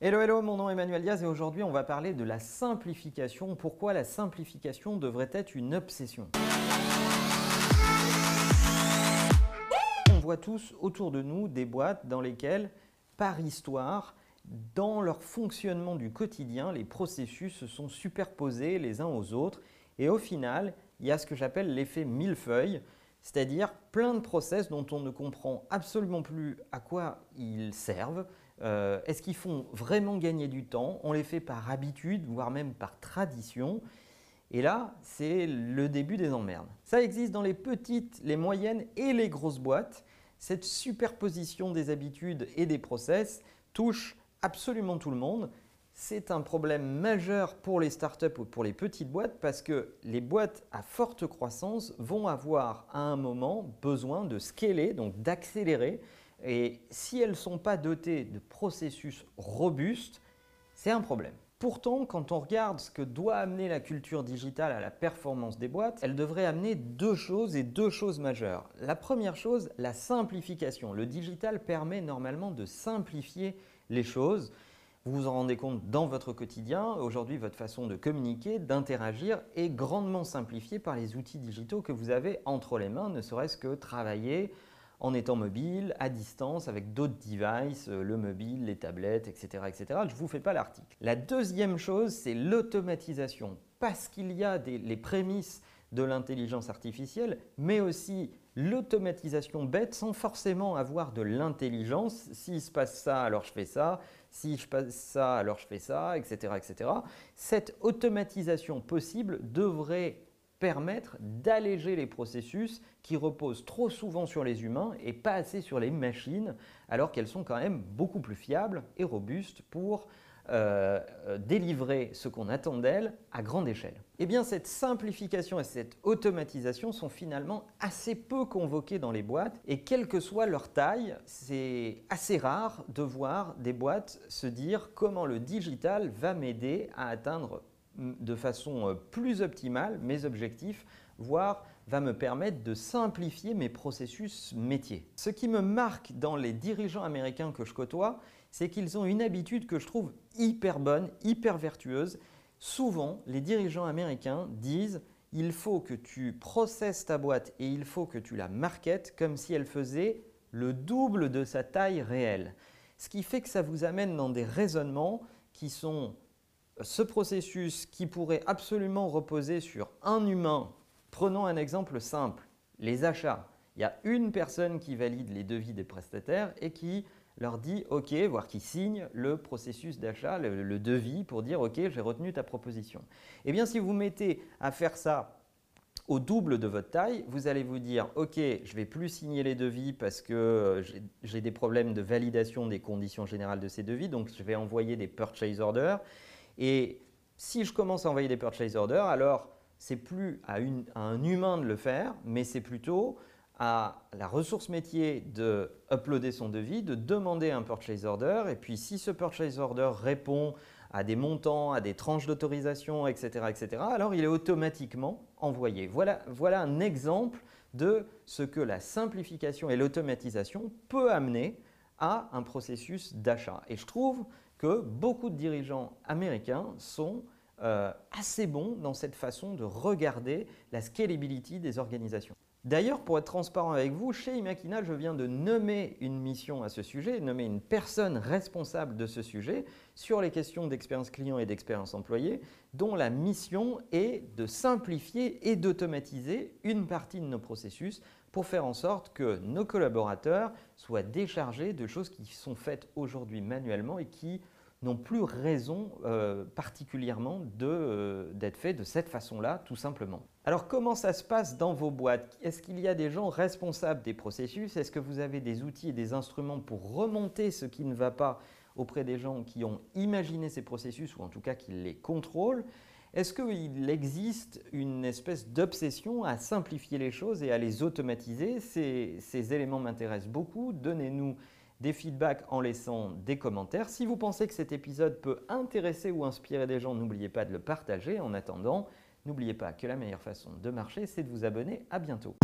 Hello hello, mon nom est Emmanuel Diaz et aujourd'hui on va parler de la simplification. Pourquoi la simplification devrait être une obsession? On voit tous autour de nous des boîtes dans lesquelles, par histoire, dans leur fonctionnement du quotidien, les processus se sont superposés les uns aux autres et au final, il y a ce que j'appelle l'effet millefeuille, c'est-à-dire plein de process dont on ne comprend absolument plus à quoi ils servent, euh, est-ce qu'ils font vraiment gagner du temps? On les fait par habitude, voire même par tradition. Et là, c'est le début des emmerdes. Ça existe dans les petites, les moyennes et les grosses boîtes. Cette superposition des habitudes et des process touche absolument tout le monde. C'est un problème majeur pour les startups ou pour les petites boîtes parce que les boîtes à forte croissance vont avoir à un moment besoin de scaler, donc d'accélérer et si elles ne sont pas dotées de processus robustes, c'est un problème. Pourtant, quand on regarde ce que doit amener la culture digitale à la performance des boîtes, elle devrait amener deux choses et deux choses majeures. La première chose, la simplification. Le digital permet normalement de simplifier les choses. Vous vous en rendez compte dans votre quotidien. Aujourd'hui, votre façon de communiquer, d'interagir est grandement simplifiée par les outils digitaux que vous avez entre les mains, ne serait-ce que travailler, en étant mobile, à distance, avec d'autres devices, euh, le mobile, les tablettes, etc. etc. Je ne vous fais pas l'article. La deuxième chose, c'est l'automatisation, parce qu'il y a les prémices de l'intelligence artificielle, mais aussi l'automatisation bête sans forcément avoir de l'intelligence. S'il se passe ça, alors je fais ça. Si je passe ça, alors je fais ça, etc. etc. Cette automatisation possible devrait permettre d'alléger les processus qui reposent trop souvent sur les humains et pas assez sur les machines, alors qu'elles sont quand même beaucoup plus fiables et robustes pour euh, euh, délivrer ce qu'on attend d'elles à grande échelle. Eh bien, cette simplification et cette automatisation sont finalement assez peu convoquées dans les boîtes et quelle que soit leur taille, c'est assez rare de voir des boîtes se dire comment le digital va m'aider à atteindre de façon euh, plus optimale mes objectifs, voire va me permettre de simplifier mes processus métiers. Ce qui me marque dans les dirigeants américains que je côtoie, c'est qu'ils ont une habitude que je trouve hyper bonne, hyper vertueuse. Souvent, les dirigeants américains disent il faut que tu processes ta boîte et il faut que tu la marketes comme si elle faisait le double de sa taille réelle. Ce qui fait que ça vous amène dans des raisonnements qui sont ce processus qui pourrait absolument reposer sur un humain, prenons un exemple simple, les achats. Il y a une personne qui valide les devis des prestataires et qui leur dit OK, voire qui signe le processus d'achat, le, devis pour dire OK, j'ai retenu ta proposition. Eh bien, si vous mettez à faire ça au double de votre taille, vous allez vous dire OK, je vais plus signer les devis parce que j'ai des problèmes de validation des conditions générales de ces devis, donc je vais envoyer des purchase orders. Et si je commence à envoyer des purchase orders, alors c'est plus à, un humain de le faire, mais c'est plutôt à la ressource métier de uploader son devis, de demander un purchase order, et puis si ce purchase order répond à des montants, à des tranches d'autorisation, etc., etc., alors il est automatiquement envoyé. Voilà, voilà un exemple de ce que la simplification et l'automatisation peut amener à un processus d'achat. Et je trouve que beaucoup de dirigeants américains sont euh, assez bons dans cette façon de regarder la scalability des organisations. D'ailleurs, pour être transparent avec vous, chez Imakina, je viens de nommer une mission à ce sujet, nommer une personne responsable de ce sujet sur les questions d'expérience client et d'expérience employée, dont la mission est de simplifier et d'automatiser une partie de nos processus pour faire en sorte que nos collaborateurs soient déchargés de choses qui sont faites aujourd'hui manuellement et qui n'ont plus raison euh, particulièrement euh, d'être faits de cette façon-là, tout simplement. Alors comment ça se passe dans vos boîtes? Est-ce qu'il y a des gens responsables des processus? Est-ce que vous avez des outils et des instruments pour remonter ce qui ne va pas auprès des gens qui ont imaginé ces processus ou en tout cas qui les contrôlent? Est-ce qu'il existe une espèce d'obsession à simplifier les choses et à les automatiser? Ces, ces éléments m'intéressent beaucoup. Donnez-nous des feedbacks en laissant des commentaires. Si vous pensez que cet épisode peut intéresser ou inspirer des gens, n'oubliez pas de le partager. En attendant, n'oubliez pas que la meilleure façon de marcher, c'est de vous abonner. À bientôt.